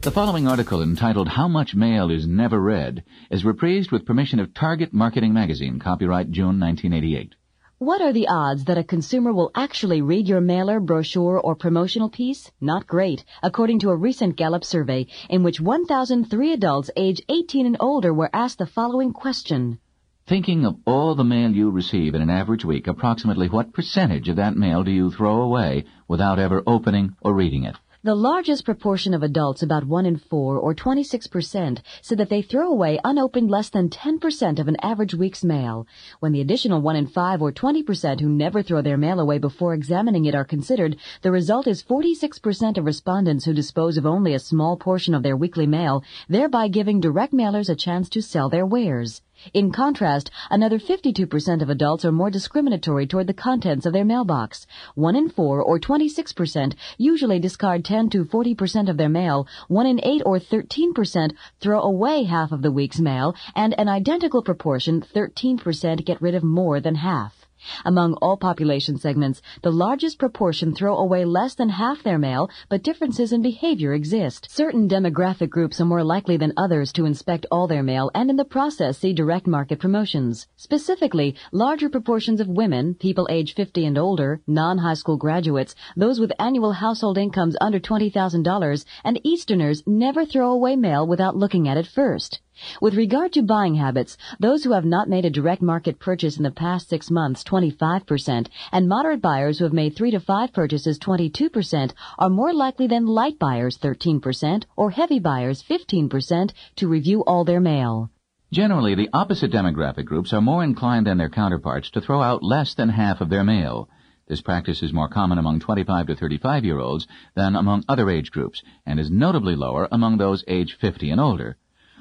The following article entitled How Much Mail is Never Read is reprised with permission of Target Marketing Magazine, copyright June 1988. What are the odds that a consumer will actually read your mailer, brochure, or promotional piece? Not great, according to a recent Gallup survey in which 1,003 adults age 18 and older were asked the following question. Thinking of all the mail you receive in an average week, approximately what percentage of that mail do you throw away without ever opening or reading it? The largest proportion of adults, about 1 in 4, or 26%, said that they throw away unopened less than 10% of an average week's mail. When the additional 1 in 5, or 20%, who never throw their mail away before examining it are considered, the result is 46% of respondents who dispose of only a small portion of their weekly mail, thereby giving direct mailers a chance to sell their wares. In contrast, another 52% of adults are more discriminatory toward the contents of their mailbox. One in four, or 26%, usually discard 10 to 40% of their mail. One in eight, or 13%, throw away half of the week's mail, and an identical proportion, 13%, get rid of more than half. Among all population segments, the largest proportion throw away less than half their mail, but differences in behavior exist. Certain demographic groups are more likely than others to inspect all their mail and in the process see direct market promotions. Specifically, larger proportions of women, people age 50 and older, non-high school graduates, those with annual household incomes under $20,000, and Easterners never throw away mail without looking at it first. With regard to buying habits, those who have not made a direct market purchase in the past six months, 25%, and moderate buyers who have made three to five purchases, 22%, are more likely than light buyers, 13%, or heavy buyers, 15%, to review all their mail. Generally, the opposite demographic groups are more inclined than their counterparts to throw out less than half of their mail. This practice is more common among 25 to 35 year olds than among other age groups, and is notably lower among those age 50 and older.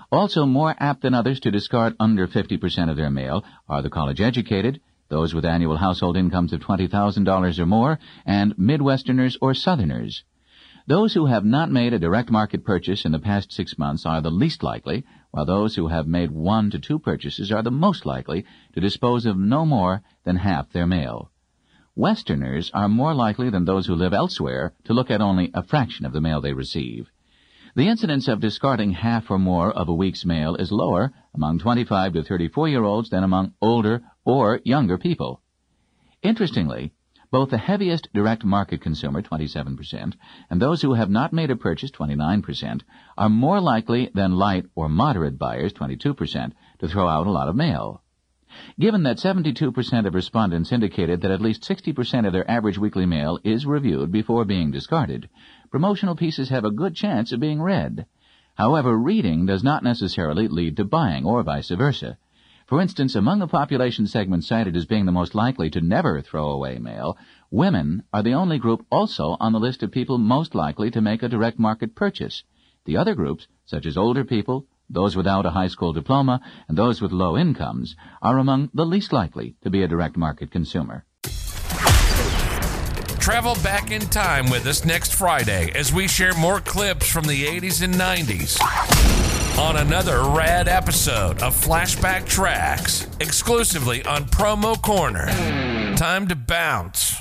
Also more apt than others to discard under 50% of their mail are the college educated, those with annual household incomes of $20,000 or more, and Midwesterners or Southerners. Those who have not made a direct market purchase in the past six months are the least likely, while those who have made one to two purchases are the most likely to dispose of no more than half their mail. Westerners are more likely than those who live elsewhere to look at only a fraction of the mail they receive. The incidence of discarding half or more of a week's mail is lower among 25 to 34 year olds than among older or younger people. Interestingly, both the heaviest direct market consumer, 27%, and those who have not made a purchase, 29%, are more likely than light or moderate buyers, 22%, to throw out a lot of mail. Given that 72% of respondents indicated that at least 60% of their average weekly mail is reviewed before being discarded, promotional pieces have a good chance of being read. However, reading does not necessarily lead to buying or vice versa. For instance, among the population segments cited as being the most likely to never throw away mail, women are the only group also on the list of people most likely to make a direct market purchase. The other groups, such as older people, those without a high school diploma, and those with low incomes, are among the least likely to be a direct market consumer. Travel back in time with us next Friday as we share more clips from the 80s and 90s on another rad episode of Flashback Tracks, exclusively on Promo Corner. Time to bounce.